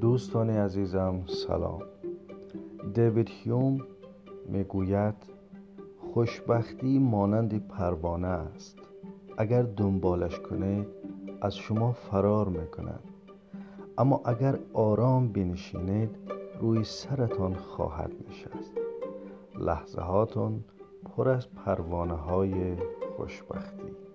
دوستان عزیزم سلام. دیوید هیوم می‌گوید خوشبختی مانند پروانه است. اگر دنبالش کنه از شما فرار می‌کند. اما اگر آرام بنشینید روی سرتان خواهد نشست. لحظه هاتون پر از پروانه های خوشبختی.